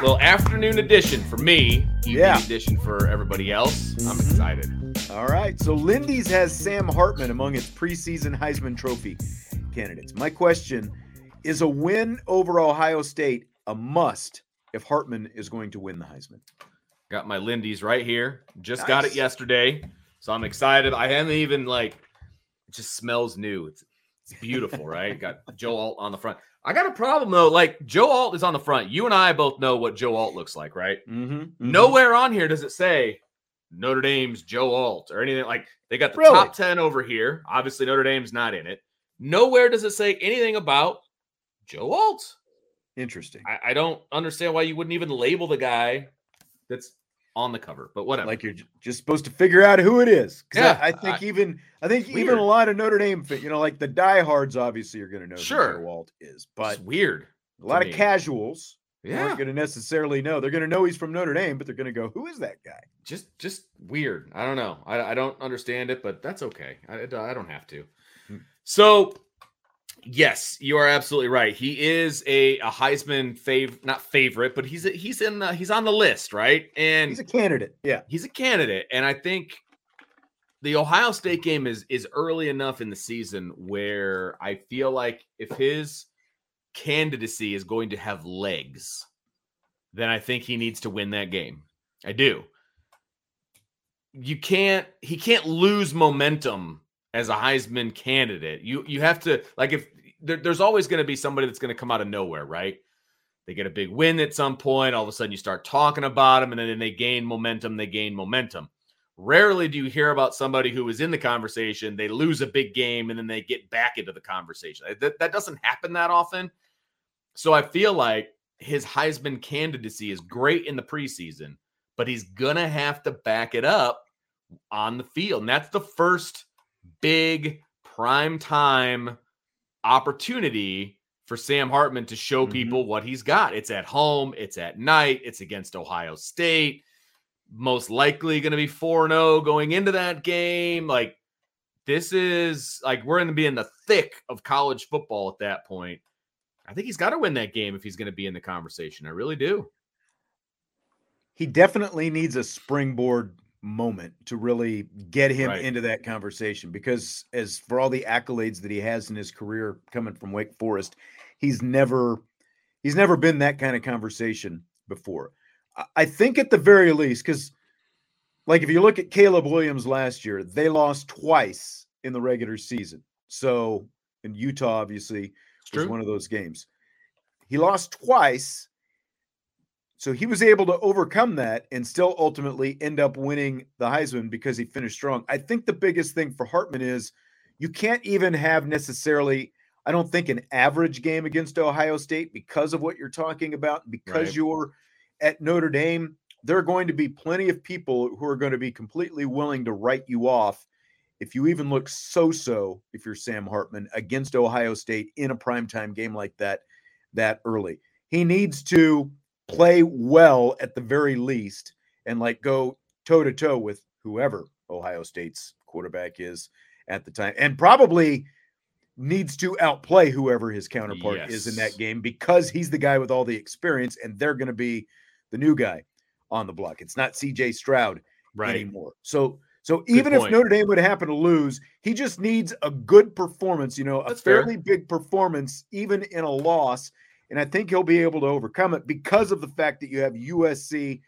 Little afternoon edition for me, evening Yeah. edition for everybody else. I'm Mhm. excited. All right. So Lindy's has Sam Hartman among its preseason Heisman Trophy candidates. My question is a win over Ohio State a must if Hartman is going to win the Heisman? Got my Lindy's right here. Just got it yesterday. So I'm excited. I haven't even like it just smells new. It's it's beautiful, right? Got Joe Alt on the front. I got a problem though. Like Joe Alt is on the front. You and I both know what Joe Alt looks like, right? Mm-hmm. Nowhere on here does it say Notre Dame's Joe Alt or anything like they got the Really? top 10 over here. Obviously, Notre Dame's not in it. Nowhere does it say anything about Joe Alt. Interesting. I, I don't understand why you wouldn't even label the guy that's on the cover, but whatever. Like you're j- just supposed to figure out who it is. Yeah, I, I think I- even I think it's even a lot of Notre Dame, you know, like the diehards, obviously are going to know Sure. who Walt is, it's but weird. a lot me. of casuals Yeah. aren't going to necessarily know. They're going to know he's from Notre Dame, but they're going to go, "Who is that guy?" Just just weird. I don't know. I, I don't understand it, but that's okay. I, I don't have to. Hmm. So, yes, you are absolutely right. He is a, a Heisman fav not favorite, but he's a, he's in the, he's on the list, right? And He's a candidate. Yeah. he's a candidate and i think the ohio state game is is early enough in the season where i feel like if his candidacy is going to have legs then i think he needs to win that game i do you can't he can't lose momentum as a heisman candidate you you have to like if there, there's always going to be somebody that's going to come out of nowhere right they get a big win at some point. All of a sudden, you start talking about them, and then they gain momentum. They gain momentum. Rarely do you hear about somebody who is in the conversation, they lose a big game, and then they get back into the conversation. That, that doesn't happen that often. So I feel like his Heisman candidacy is great in the preseason, but he's to have to back it up on the field. And that's the first big prime time opportunity for Sam Hartman to show Mhm. people what he's got. It's at home, it's at night, it's against Ohio State. Most likely going to be 4 0 going into that game. Like, this is like we're going to be in the thick of college football at that point. I think he's got to win that game if he's going to be in the conversation. I really do. He definitely needs a springboard moment to really get him Right. into that conversation because as for all the accolades that he has in his career coming from Wake Forest, he's never he's never been that kind of conversation before. I- think at the very least, because like if you look at Caleb Williams last year, they lost twice in the regular season. So in Utah, obviously, was one of those games. He lost twice. So he was able to overcome that and still ultimately end up winning the Heisman because he finished strong. I think the biggest thing for Hartman is you can't even have necessarily, I don't think, an average game against Ohio State because of what you're talking about. Because Right. you're at Notre Dame, there are going to be plenty of people who are going to be completely willing to write you off if you even look so so if you're Sam Hartman against Ohio State in a primetime game like that that early. He needs to play well at the very least and like go toe to toe with whoever Ohio State's quarterback is at the time. And probably needs to outplay whoever his counterpart is in that game because he's the guy with all the experience and they're going to be the new guy on the block. It's not CJ Stroud Right. anymore. So so even if. Notre Dame would happen to lose, he just needs a good performance, you know, a That's fair. fairly big performance even in a loss, and I think he'll be able to overcome it because of the fact that you have USC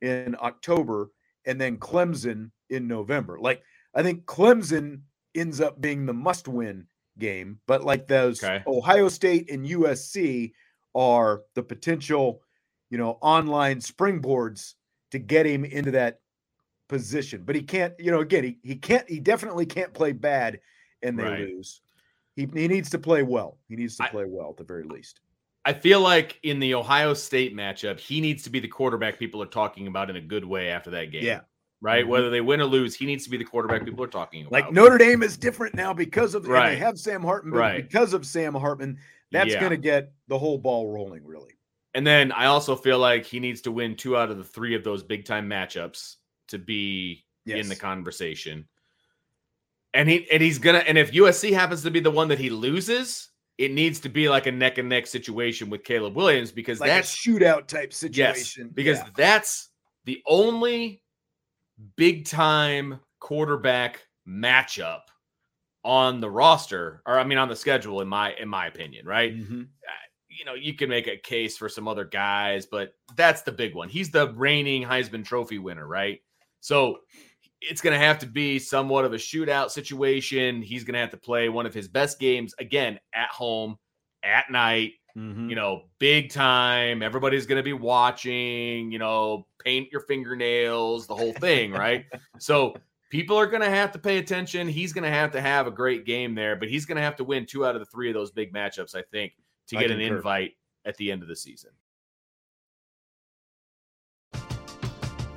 in October and then Clemson in November. Like I think Clemson ends up being the must-win game, but like those Okay. Ohio State and USC are the potential, you know, online springboards to get him into that position. But he can't, you know, again, he, he can't, he definitely can't play bad and they Right. lose. He, he needs to play well. He needs to I- play well at the very least. I feel like in the Ohio State matchup, he needs to be the quarterback people are talking about in a good way after that game. Yeah. Right. Mhm. Whether they win or lose, he needs to be the quarterback people are talking about. Like Notre Dame is different now because of and Right. they have Sam Hartman, Right. because of Sam Hartman, that's Yeah. going to get the whole ball rolling. Really, And then I also feel like he needs to win two out of the three of those big time matchups to be in the conversation. And he and he's gonna and if USC happens to be the one that he loses, it needs to be like a neck and neck situation with Caleb Williams because like that's shootout type situation. yes, because Yeah. that's the only big time quarterback matchup on the roster, or I mean on the schedule, in my in my opinion, right? Mhm. you know, you can make a case for some other guys, but that's the big one. He's the reigning Heisman Trophy winner, right? So it's going to have to be somewhat of a shootout situation. He's going to have to play one of his best games again at home, at night, Mhm. you know, big time. Everybody's going to be watching, you know, paint your fingernails, the whole thing, right? so people are going to have to pay attention. He's going to have to have a great game there, but he's going to have to win two out of the three of those big matchups, I think, to get an invite at the end of the season.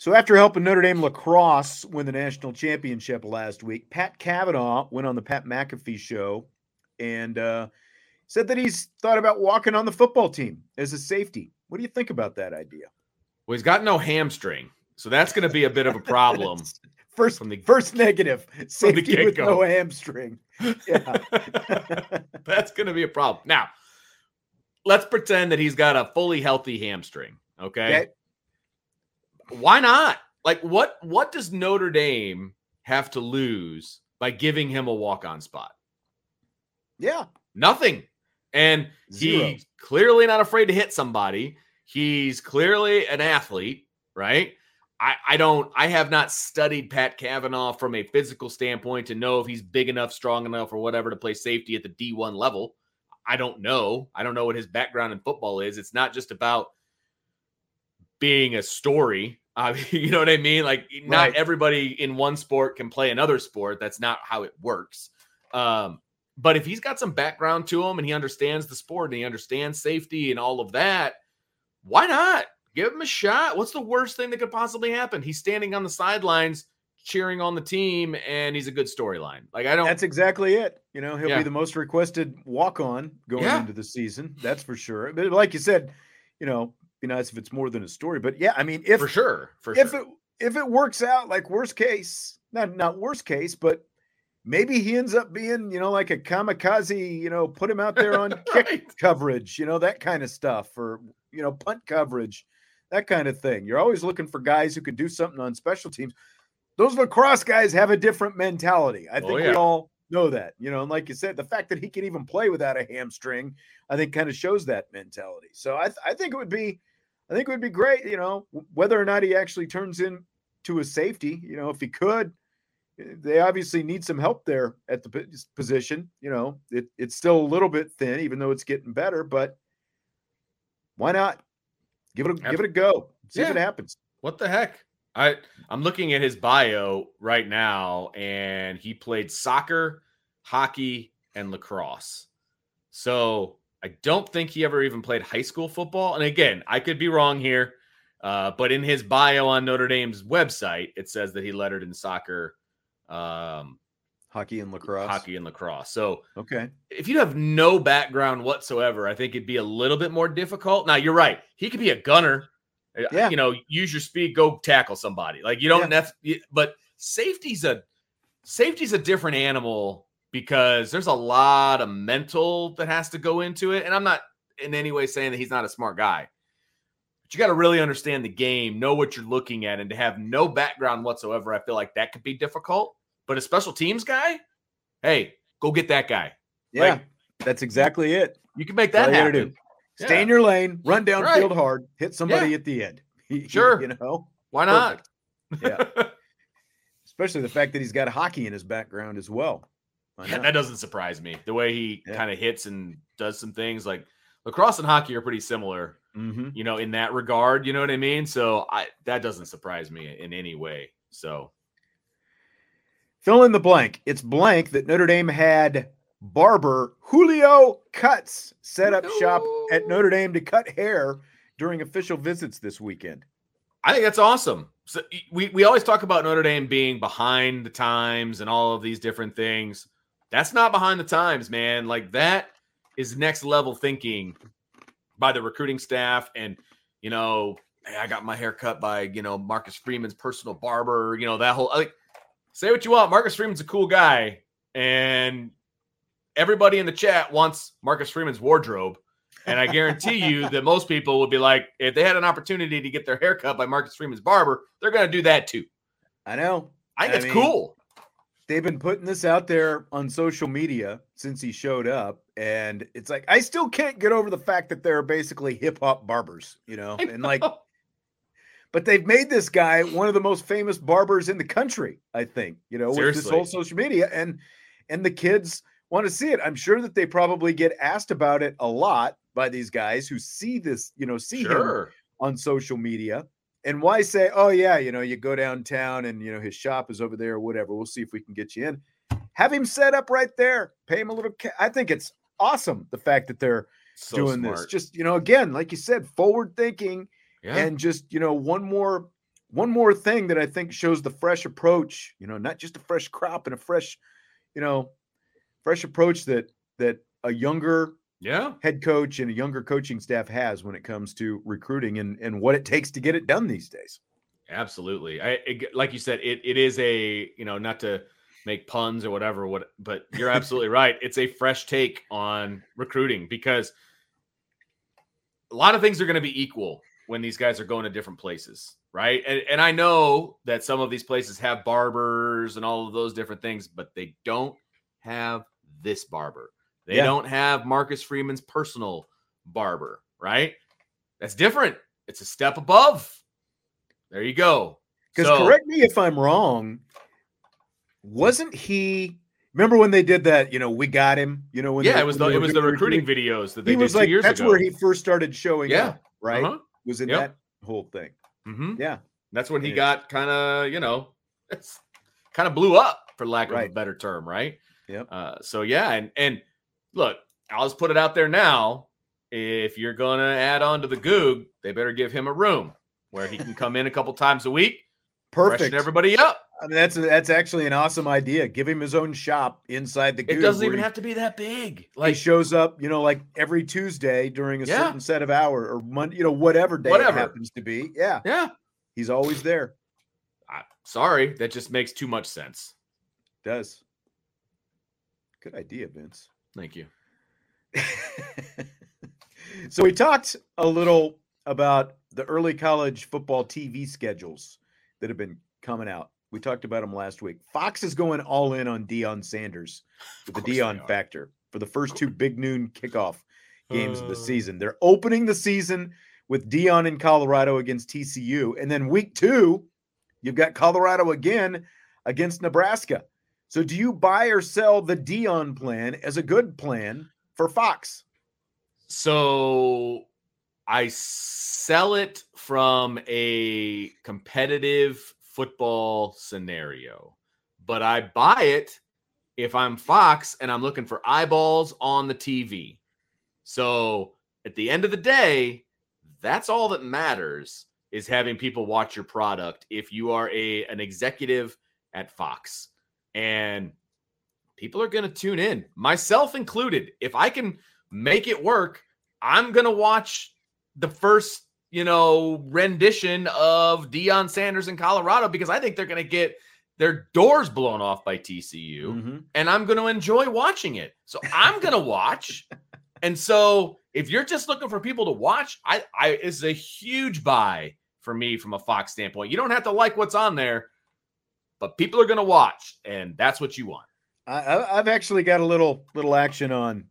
So after helping Notre Dame lacrosse win the national championship last week, Pat Kavanaugh went on the Pat McAfee show and uh, said that he's thought about walking on the football team as a safety. What do you think about that idea? Well, he's got no hamstring, so that's going to be a bit of a problem. First, From the- first negative, safety with no hamstring. Yeah. That's going to be a problem. Now, let's pretend that he's got a fully healthy hamstring. Okay? Okay. Why not? Like, what? What does Notre Dame have to lose by giving him a walk on spot? Yeah. Nothing. And Zero. he's clearly not afraid to hit somebody. He's clearly an athlete, right? I, I don't I have not studied Pat Kavanaugh from a physical standpoint to know if he's big enough, strong enough, or whatever to play safety at the D1 level. I don't know. I don't know what his background in football is. It's not just about being a story. Uh, you know what I mean? Like not Right. everybody in one sport can play another sport. That's not how it works. Um, but if he's got some background to him and he understands the sport and he understands safety and all of that, why not give him a shot? What's the worst thing that could possibly happen? He's standing on the sidelines cheering on the team and he's a good storyline. Like I don't That's exactly it. You know, he'll Yeah. be the most requested walk on going Yeah. into the season. That's for sure. But like you said, you know, be nice if it's more than a story. But yeah, I mean, if for sure. For if sure. it if it works out like worst case, not not worst case, but maybe he ends up being, you know, like a kamikaze, you know, put him out there on kick Right. coverage, you know, that kind of stuff, or you know, punt coverage, that kind of thing. You're always looking for guys who could do something on special teams. Those lacrosse guys have a different mentality. I Oh, think yeah. we all know that, you know, and like you said, the fact that he can even play without a hamstring, I think kind of shows that mentality. So I, th- I think it would be, I think it would be great, you know, whether or not he actually turns in to a safety, you know, if he could, eh, they obviously need some help there at the position. You know, it, it's still a little bit thin, even though it's getting better, but why not give it a, give it a go, see if it happens. What the heck? I I'm looking at his bio right now, and he played soccer, hockey, and lacrosse. So I don't think he ever even played high school football. And again, I could be wrong here, uh, but in his bio on Notre Dame's website, it says that he lettered in soccer, um, Hockey and lacrosse. hockey, and lacrosse. So Okay. if you have no background whatsoever, I think it'd be a little bit more difficult. Now you're right; he could be a gunner. Uh, Yeah. you know, use your speed, go tackle somebody. Like you don't, nef- but safety's a safety's a different animal because there's a lot of mental that has to go into it. And I'm not in any way saying that he's not a smart guy, but you got to really understand the game, know what you're looking at, and to have no background whatsoever, I feel like that could be difficult. But a special teams guy, hey, go get that guy. Yeah. Like, that's exactly it. You can make that all happen. do. Stay Yeah. in your lane, run downfield Right. hard, hit somebody at the end. Sure. you know, Why not? Yeah. especially the fact that he's got hockey in his background as well. Yeah, that doesn't surprise me. The way he Yeah. kind of hits and does some things like lacrosse and hockey are pretty similar, Mhm. you know, in that regard. You know what I mean? So I that doesn't surprise me in any way. So Fill in the blank. It's blank that Notre Dame had barber Julio Cutz set up shop at Notre Dame to cut hair during official visits this weekend. I think that's awesome. So we we always talk about Notre Dame being behind the times and all of these different things. That's not behind the times, man. Like that is next level thinking by the recruiting staff and you know, hey, I got my hair cut by, you know, Marcus Freeman's personal barber, you know, that whole like say what you want. Marcus Freeman's a cool guy and everybody in the chat wants Marcus Freeman's wardrobe. And I guarantee you that most people would be like, if they had an opportunity to get their hair cut by Marcus Freeman's barber, they're going to do that too. I know. I think I it's mean, cool. They've been putting this out there on social media since he showed up. And it's like, I still can't get over the fact that they're basically hip hop barbers, you know? I And like, but they've made this guy one of the most famous barbers in the country, I think, you know, with this whole social media. And and the kids want to see it. I'm sure that they probably get asked about it a lot by these guys who see this, you know, see him on social media. And why say, oh yeah, you know, you go downtown and you know his shop is over there or whatever. We'll see if we can get you in. Have him set up right there. Pay him a little. Ca- I think it's awesome the fact that they're So doing smart. this. Just you know, again, like you said, forward thinking yeah. and just you know one more one more thing that I think shows the fresh approach. You know, not just a fresh crop and a fresh, you know, fresh approach that that a younger yeah. head coach and a younger coaching staff has when it comes to recruiting and, and what it takes to get it done these days. Absolutely. I it, like you said, it it is a you know not to make puns or whatever. What, but you're absolutely right. It's a fresh take on recruiting because a lot of things are going to be equal when these guys are going to different places, right? And, and I know that some of these places have barbers and all of those different things, but they don't have this barber. They Yeah. don't have Marcus Freeman's personal barber, right? That's different. It's a step above. There you go. Because So- correct me if I'm wrong. Wasn't he? Remember when they did that? You know, we got him. You know, when yeah, they- it was the it was the recruiting videos that they He did was two like, years that's ago. where he first started showing Yeah. up, right? Uh-huh. Was in Yep. that whole thing. Mhm. Yeah. That's when he Yeah. got kind of, you know, kind of blew up for lack of a better term, right? Yep. Uh, so yeah, and and look, I'll just put it out there now. If you're gonna add on to the Gug, they better give him a room where he can come in a couple times a week, Perfect. freshen everybody up. I mean, that's that's actually an awesome idea. Give him his own shop inside the. Gug it doesn't even he- have to be that big. Like he shows up, you know, like every Tuesday during a Yeah. certain set of hour or Monday, you know, whatever day Whatever. it happens to be. Yeah, yeah, he's always there. I, sorry, that just makes too much sense. Does. Good idea, Vince. Thank you. so we talked a little about the early college football TV schedules that have been coming out. We talked about them last week. Fox is going all in on Deion Sanders with the Of course they Deion factor for the first two big noon kickoff games of the Uh. season. They're opening the season with Deion in Colorado against TCU, and then week two, you've got Colorado again against Nebraska. So, do you buy or sell the Deion plan as a good plan for Fox? So I sell it from a competitive football scenario, but I buy it if I'm Fox and I'm looking for eyeballs on the TV. So at the end of the day, that's all that matters is having people watch your product if you are a an executive at Fox. And people are going to tune in, myself included. If I can make it work, I'm going to watch the first, you know, rendition of Deion Sanders in Colorado because I think they're going to get their doors blown off by TCU Mhm. and I'm going to enjoy watching it. So I'm going to watch. And so if you're just looking for people to watch, I, I it's a huge buy for me from a Fox standpoint. You don't have to like what's on there, but people are going to watch, and that's what you want. I, I- I've actually got a little little action on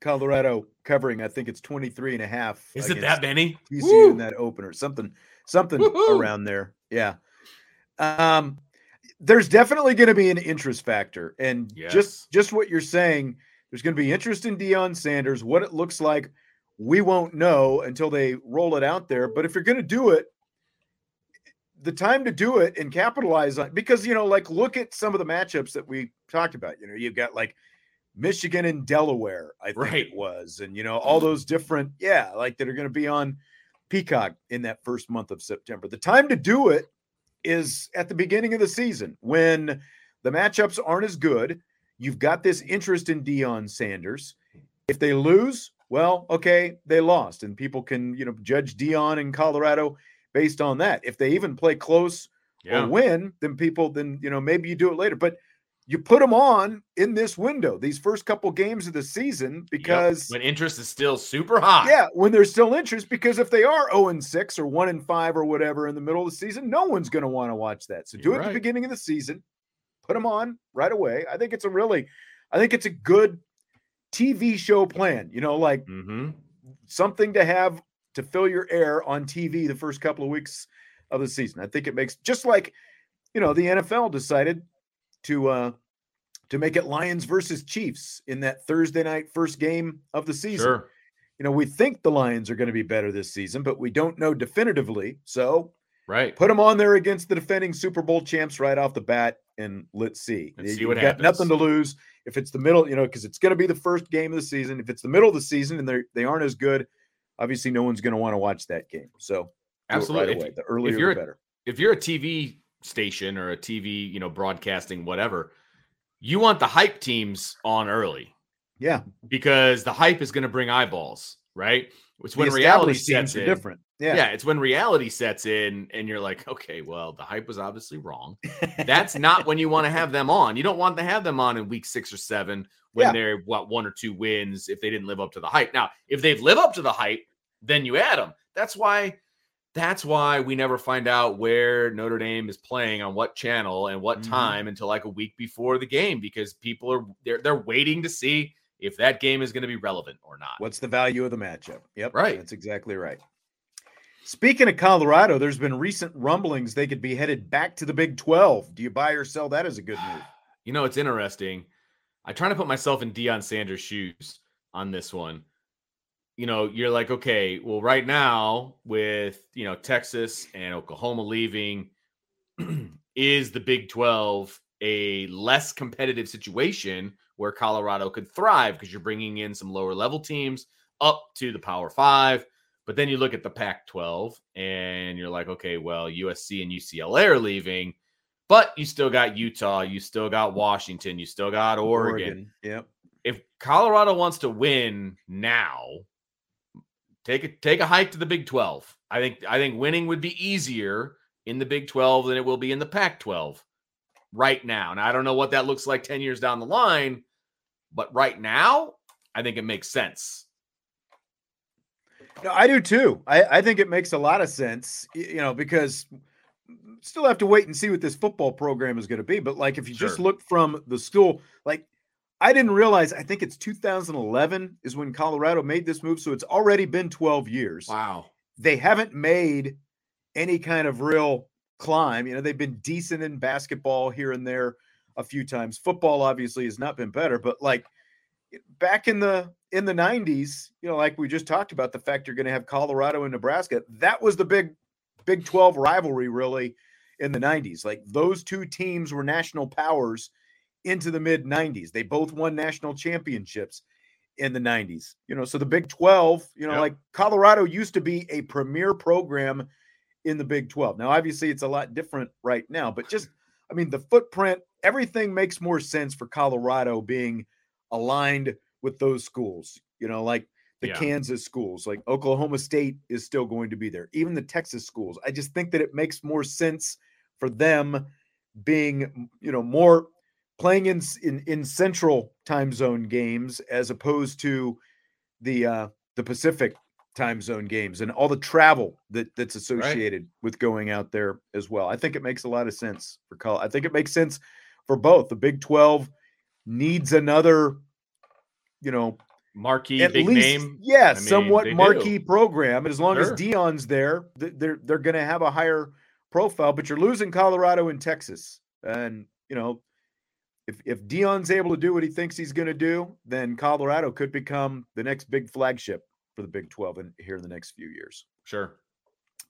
Colorado covering. I think it's 23 and a half. Is it that many? TCU Woo! in that opener. Something, something Woohoo! around there. Yeah. Um, there's definitely going to be an interest factor, and Yes. just just what you're saying. There's going to be interest in Deion Sanders. What it looks like, we won't know until they roll it out there. But if you're going to do it, the time to do it and capitalize on because you know, like look at some of the matchups that we talked about. You know, you've got like Michigan and Delaware, I think Right. it was, and you know, all mm-hmm. those different, yeah, like that are going to be on Peacock in that first month of September. The time to do it is at the beginning of the season when the matchups aren't as good. You've got this interest in Deion Sanders. If they lose, well, okay, they lost, and people can you know judge Deion in Colorado based on that. If they even play close or win, then people then you know maybe you do it later. But you put them on in this window, these first couple games of the season, Yep. because when interest is still super high. yeah, when there's still interest, because if they are 0 and 6 or 1 and 5 or whatever in the middle of the season, no one's going to want to watch that. So do You're it at the beginning of the season, put them on right away. I think it's a really, I think it's a good TV show plan, you know, like Mm-hmm. something to have to fill your air on TV the first couple of weeks of the season. I think it makes just like, you know, the NFL decided to uh to make it Lions versus Chiefs in that Thursday night first game of the season Sure. you know, we think the Lions are going to be better this season, but we don't know definitively. So Right. put them on there against the defending Super Bowl champs right off the bat, and let's see. And You- see you've what got happens. nothing to lose if it's the middle, you know, because it's going to be the first game of the season. If it's the middle of the season and they they aren't as good, obviously no one's going to want to watch that game. So Absolutely. right away. The earlier you're the better. if you're a TV station or a TV, you know, broadcasting, whatever, you want the hype teams on early Yeah, because the hype is going to bring eyeballs, right? It's when reality sets in. different. Yeah. Yeah, it's when reality sets in and you're like, okay, well, the hype was obviously wrong. That's not when you want to have them on. You don't want to have them on in week six or seven when Yeah. they're what one or two wins if they didn't live up to the hype. Now, if they've live up to the hype, then you add them. That's why That's why we never find out where Notre Dame is playing on what channel and what Mhm. time until like a week before the game because people are they're they're waiting to see if that game is going to be relevant or not. What's the value of the matchup? Yep. Right. That's exactly right. Speaking of Colorado, there's been recent rumblings they could be headed back to the Big 12. Do you buy or sell that as a good move? You know, it's interesting. I try to put myself in Deion Sanders' shoes on this one. You know, you're like, okay, well, right now with you know Texas and Oklahoma leaving, is the Big 12 a less competitive situation where Colorado could thrive because you're bringing in some lower level teams up to the Power Five? But then you look at the Pac 12 and you're like, okay, well, USC and UCLA are leaving. But you still got Utah, you still got Washington, you still got Oregon. Yep. If Colorado wants to win now, take a take a hike to the Big 12. I think I think winning would be easier in the Big 12 than it will be in the Pac 12 right now. And I don't know what that looks like 10 years down the line, but right now, I think it makes sense. No, I do too. I, I think it makes a lot of sense, you know, because still have to wait and see what this football program is going to be. But like, if you just look from the school, like, I didn't realize, I think it's 2011 is when Colorado made this move. So it's already been 12 years. Wow. They haven't made any kind of real climb. You know, they've been decent in basketball here and there a few times. Football obviously has not been better, but like back in the in the 90s, you know, like we just talked about the fact you're going to have Colorado and Nebraska, that was the big Big 12 rivalry really in the 90s. Like those two teams were national powers into the mid 90s. They both won national championships in the 90s. You know, so the Big 12, you know, Yep. like Colorado used to be a premier program in the Big 12. Now, obviously, it's a lot different right now, but just, I mean, the footprint, everything makes more sense for Colorado being aligned with those schools, you know, like the Yeah. Kansas schools, like Oklahoma State is still going to be there, even the Texas schools. I just think that it makes more sense for them being, you know, more playing in in, in central time zone games as opposed to the uh the Pacific time zone games and all the travel that that's associated with going out there as well. I think it makes a lot of sense for Col. I think it makes sense for both. The Big 12 needs another, you know, Marquee at big least, name. yeah, I mean, somewhat they do. marquee program. As long Sure. as Deion's there, they're they're going to have a higher profile. But you're losing Colorado and Texas, and you know, if if Deion's able to do what he thinks he's going to do, then Colorado could become the next big flagship for the Big Twelve in here in the next few years. Sure.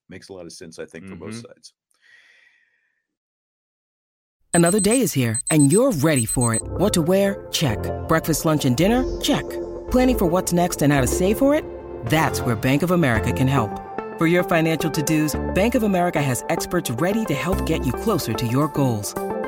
Makes a lot of sense, I think, for both Mhm. sides. Another day is here, and you're ready for it. What to wear? Check. Breakfast, lunch, and dinner? Check. Planning for what's next and how to save for it? That's where Bank of America can help. For your financial to dos, Bank of America has experts ready to help get you closer to your goals.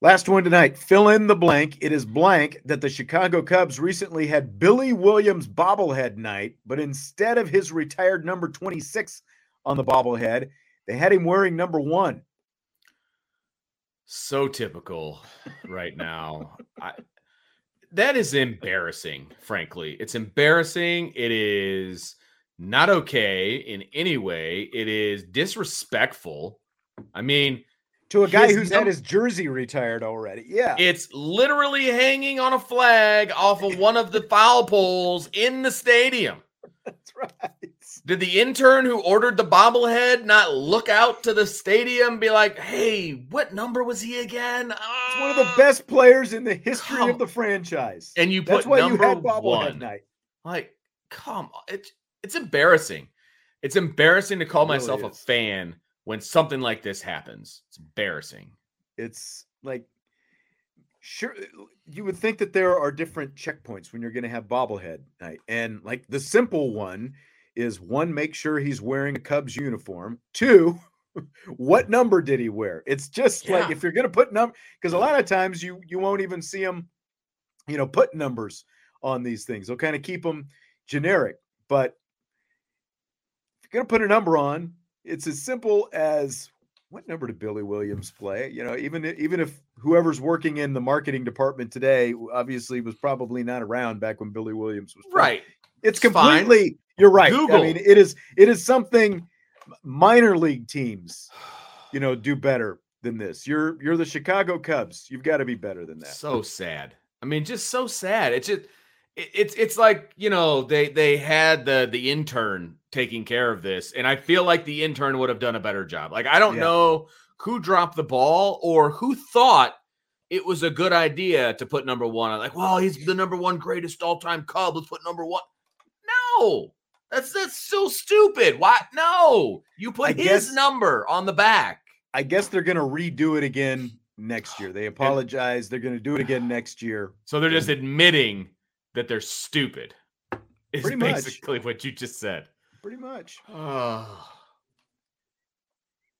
Last one tonight. Fill in the blank. It is blank that the Chicago Cubs recently had Billy Williams bobblehead night, but instead of his retired number 26 on the bobblehead, they had him wearing number one. So typical right now. I, that is embarrassing, frankly. It's embarrassing. It is not okay in any way. It is disrespectful. I mean, To a guy His who's num- had his jersey retired already. Yeah. it's literally hanging on a flag off of one of the foul poles in the stadium. That's right. Did the intern who ordered the bobblehead not look out to the stadium and be like, hey, what number was he again? It's one of the Ah." best players in the history Come- of the franchise. And you That's put why you number had bobblehead one. night. Like, come on. It, it's embarrassing. It's embarrassing to call It really myself a fan when something like this happens. It's embarrassing. It's like sure eh, you would think that there are different checkpoints when you're going to have bobblehead night and like the simple one is one make sure he's wearing a cubs uniform two what number did he wear it's just like if you're going to put number because a lot of times you you won't even see them you know put numbers on these things they'll kind of keep them generic but if you're going to put a number on it's as simple as what number did Billy Williams play? You know, even even if whoever's working in the marketing department today obviously was probably not around back when Billy Williams was playing. Right. It's It's fine. completely. You're right. I mean, it is it is something minor league teams, you know, do better than this. You're you're the Chicago Cubs. You've got to be better than that. So sad. I mean, just so sad. It's just it's it's like you know they they had the the intern taking care of this, and I feel like the intern would have done a better job. Like I don't Yeah. know who dropped the ball or who thought it was a good idea to put number one. on. Like, well, he's the number one greatest all time Cub. Let's put number one. No, that's that's so stupid. Why? No, you put I his guess- number on the back. I guess they're going to redo it again next year. They apologize. They're going to do it again next year. So they're just admitting that they're stupid. Is Pretty much. basically what you just said. Pretty much. Oh,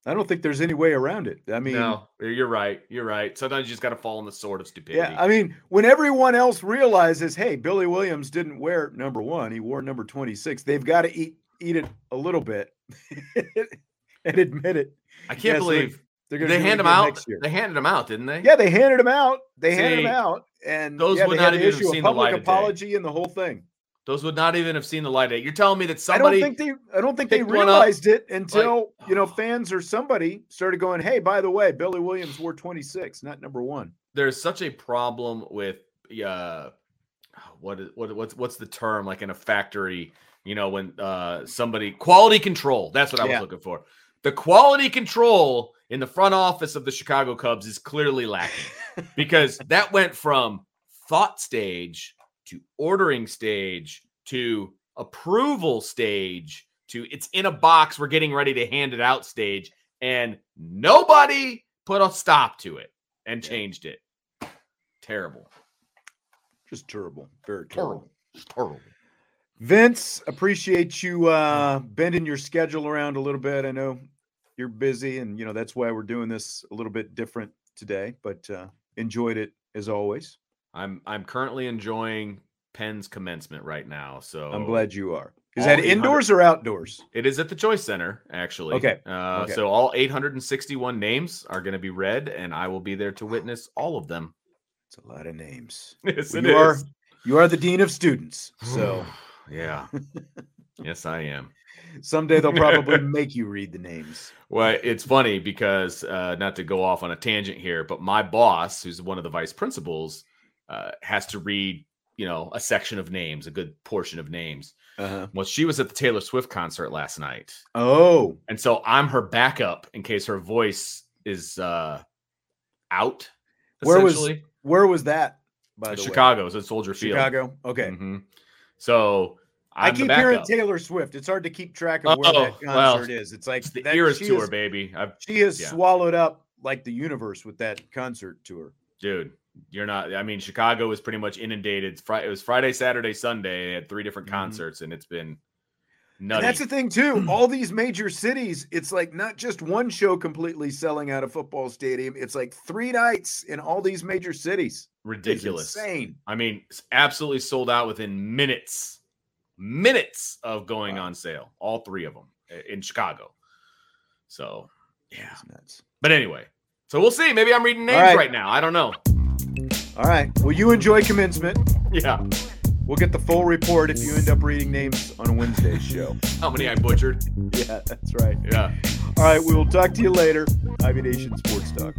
I don't think there's any way around it. I mean, no, you're right. You're right. Sometimes you just got to fall on the sword of stupidity. Yeah, I mean, when everyone else realizes, hey, Billy Williams didn't wear number one, he wore number 26, they've got to eat eat it a little bit and admit it. I can't Yeah, so believe They're gonna do it hand him out. They handed him out, didn't they? Yeah, they handed him out. They handed him See, out. And those yeah, would not had to even have issue a seen the light public of day. apology and the whole thing. Those would not even have seen the light of day. You're telling me that somebody I don't think they I don't think they picked one up, realized it until you know oh. fans or somebody started going, Hey, by the way, Billy Williams wore 26, not number one. there's such a problem with uh what is what what's what's the term like in a factory you know when uh somebody quality control that's what i was Yeah. looking for the quality control in the front office of the chicago cubs is clearly lacking because that went from thought stage to ordering stage to approval stage to it's in a box we're getting ready to hand it out stage and nobody put a stop to it and Yeah. changed it terrible Just terrible. Very terrible. terrible terrible Vince, appreciate you uh bending your schedule around a little bit. I know you're busy and you know that's why we're doing this a little bit different today, but uh enjoyed it as always. i'm i'm currently enjoying penn's commencement right now so I'm glad you are. Is all that indoors or outdoors? It is at the Choice Center, actually. Okay, Uh, okay. So all 861 names are going to be read, and I will be there to witness all of them. It's a lot of names. Yes, Well, it you are you are the dean of students. So yeah. yes, I am. someday they'll probably make you read the names. Well, it's funny because uh, not to go off on a tangent here, but my boss, who's one of the vice principals, uh, has to read, you know, a section of names, a good portion of names. Uh-huh. Well, she was at the Taylor Swift concert last night, Oh, and so I'm her backup in case her voice is uh, out. Where was- where was that? By the way? Chicago? It's at Soldier Field. Chicago. Okay. Mhm. So i I'm the keep hearing. Taylor Swift. It's hard to keep track of where Oh, that well, concert is. It's like It's the that, Eras tour, is- baby. I've, She has Yeah. swallowed up like the universe with that concert tour. dude, you're not. I mean, Chicago was pretty much inundated. It was Friday, Saturday, Sunday. They had three different Mhm. concerts, and it's been nutty. that's the thing too. All these major cities, it's like not just one show completely selling out a football stadium. It's like three nights in all these major cities. Ridiculous. insane. I mean, it's absolutely sold out within minutes, minutes of going Wow. on sale. All three of them in Chicago. So, yeah. But anyway, so we'll see. Maybe I'm reading names right. right now. I don't know. All right. Well, you enjoy commencement. Yeah. We'll get the full report if you end up reading names on Wednesday's show. How many I butchered? yeah, that's right. Yeah. All right, we will talk to you later. Ivy Nation Sports Talk.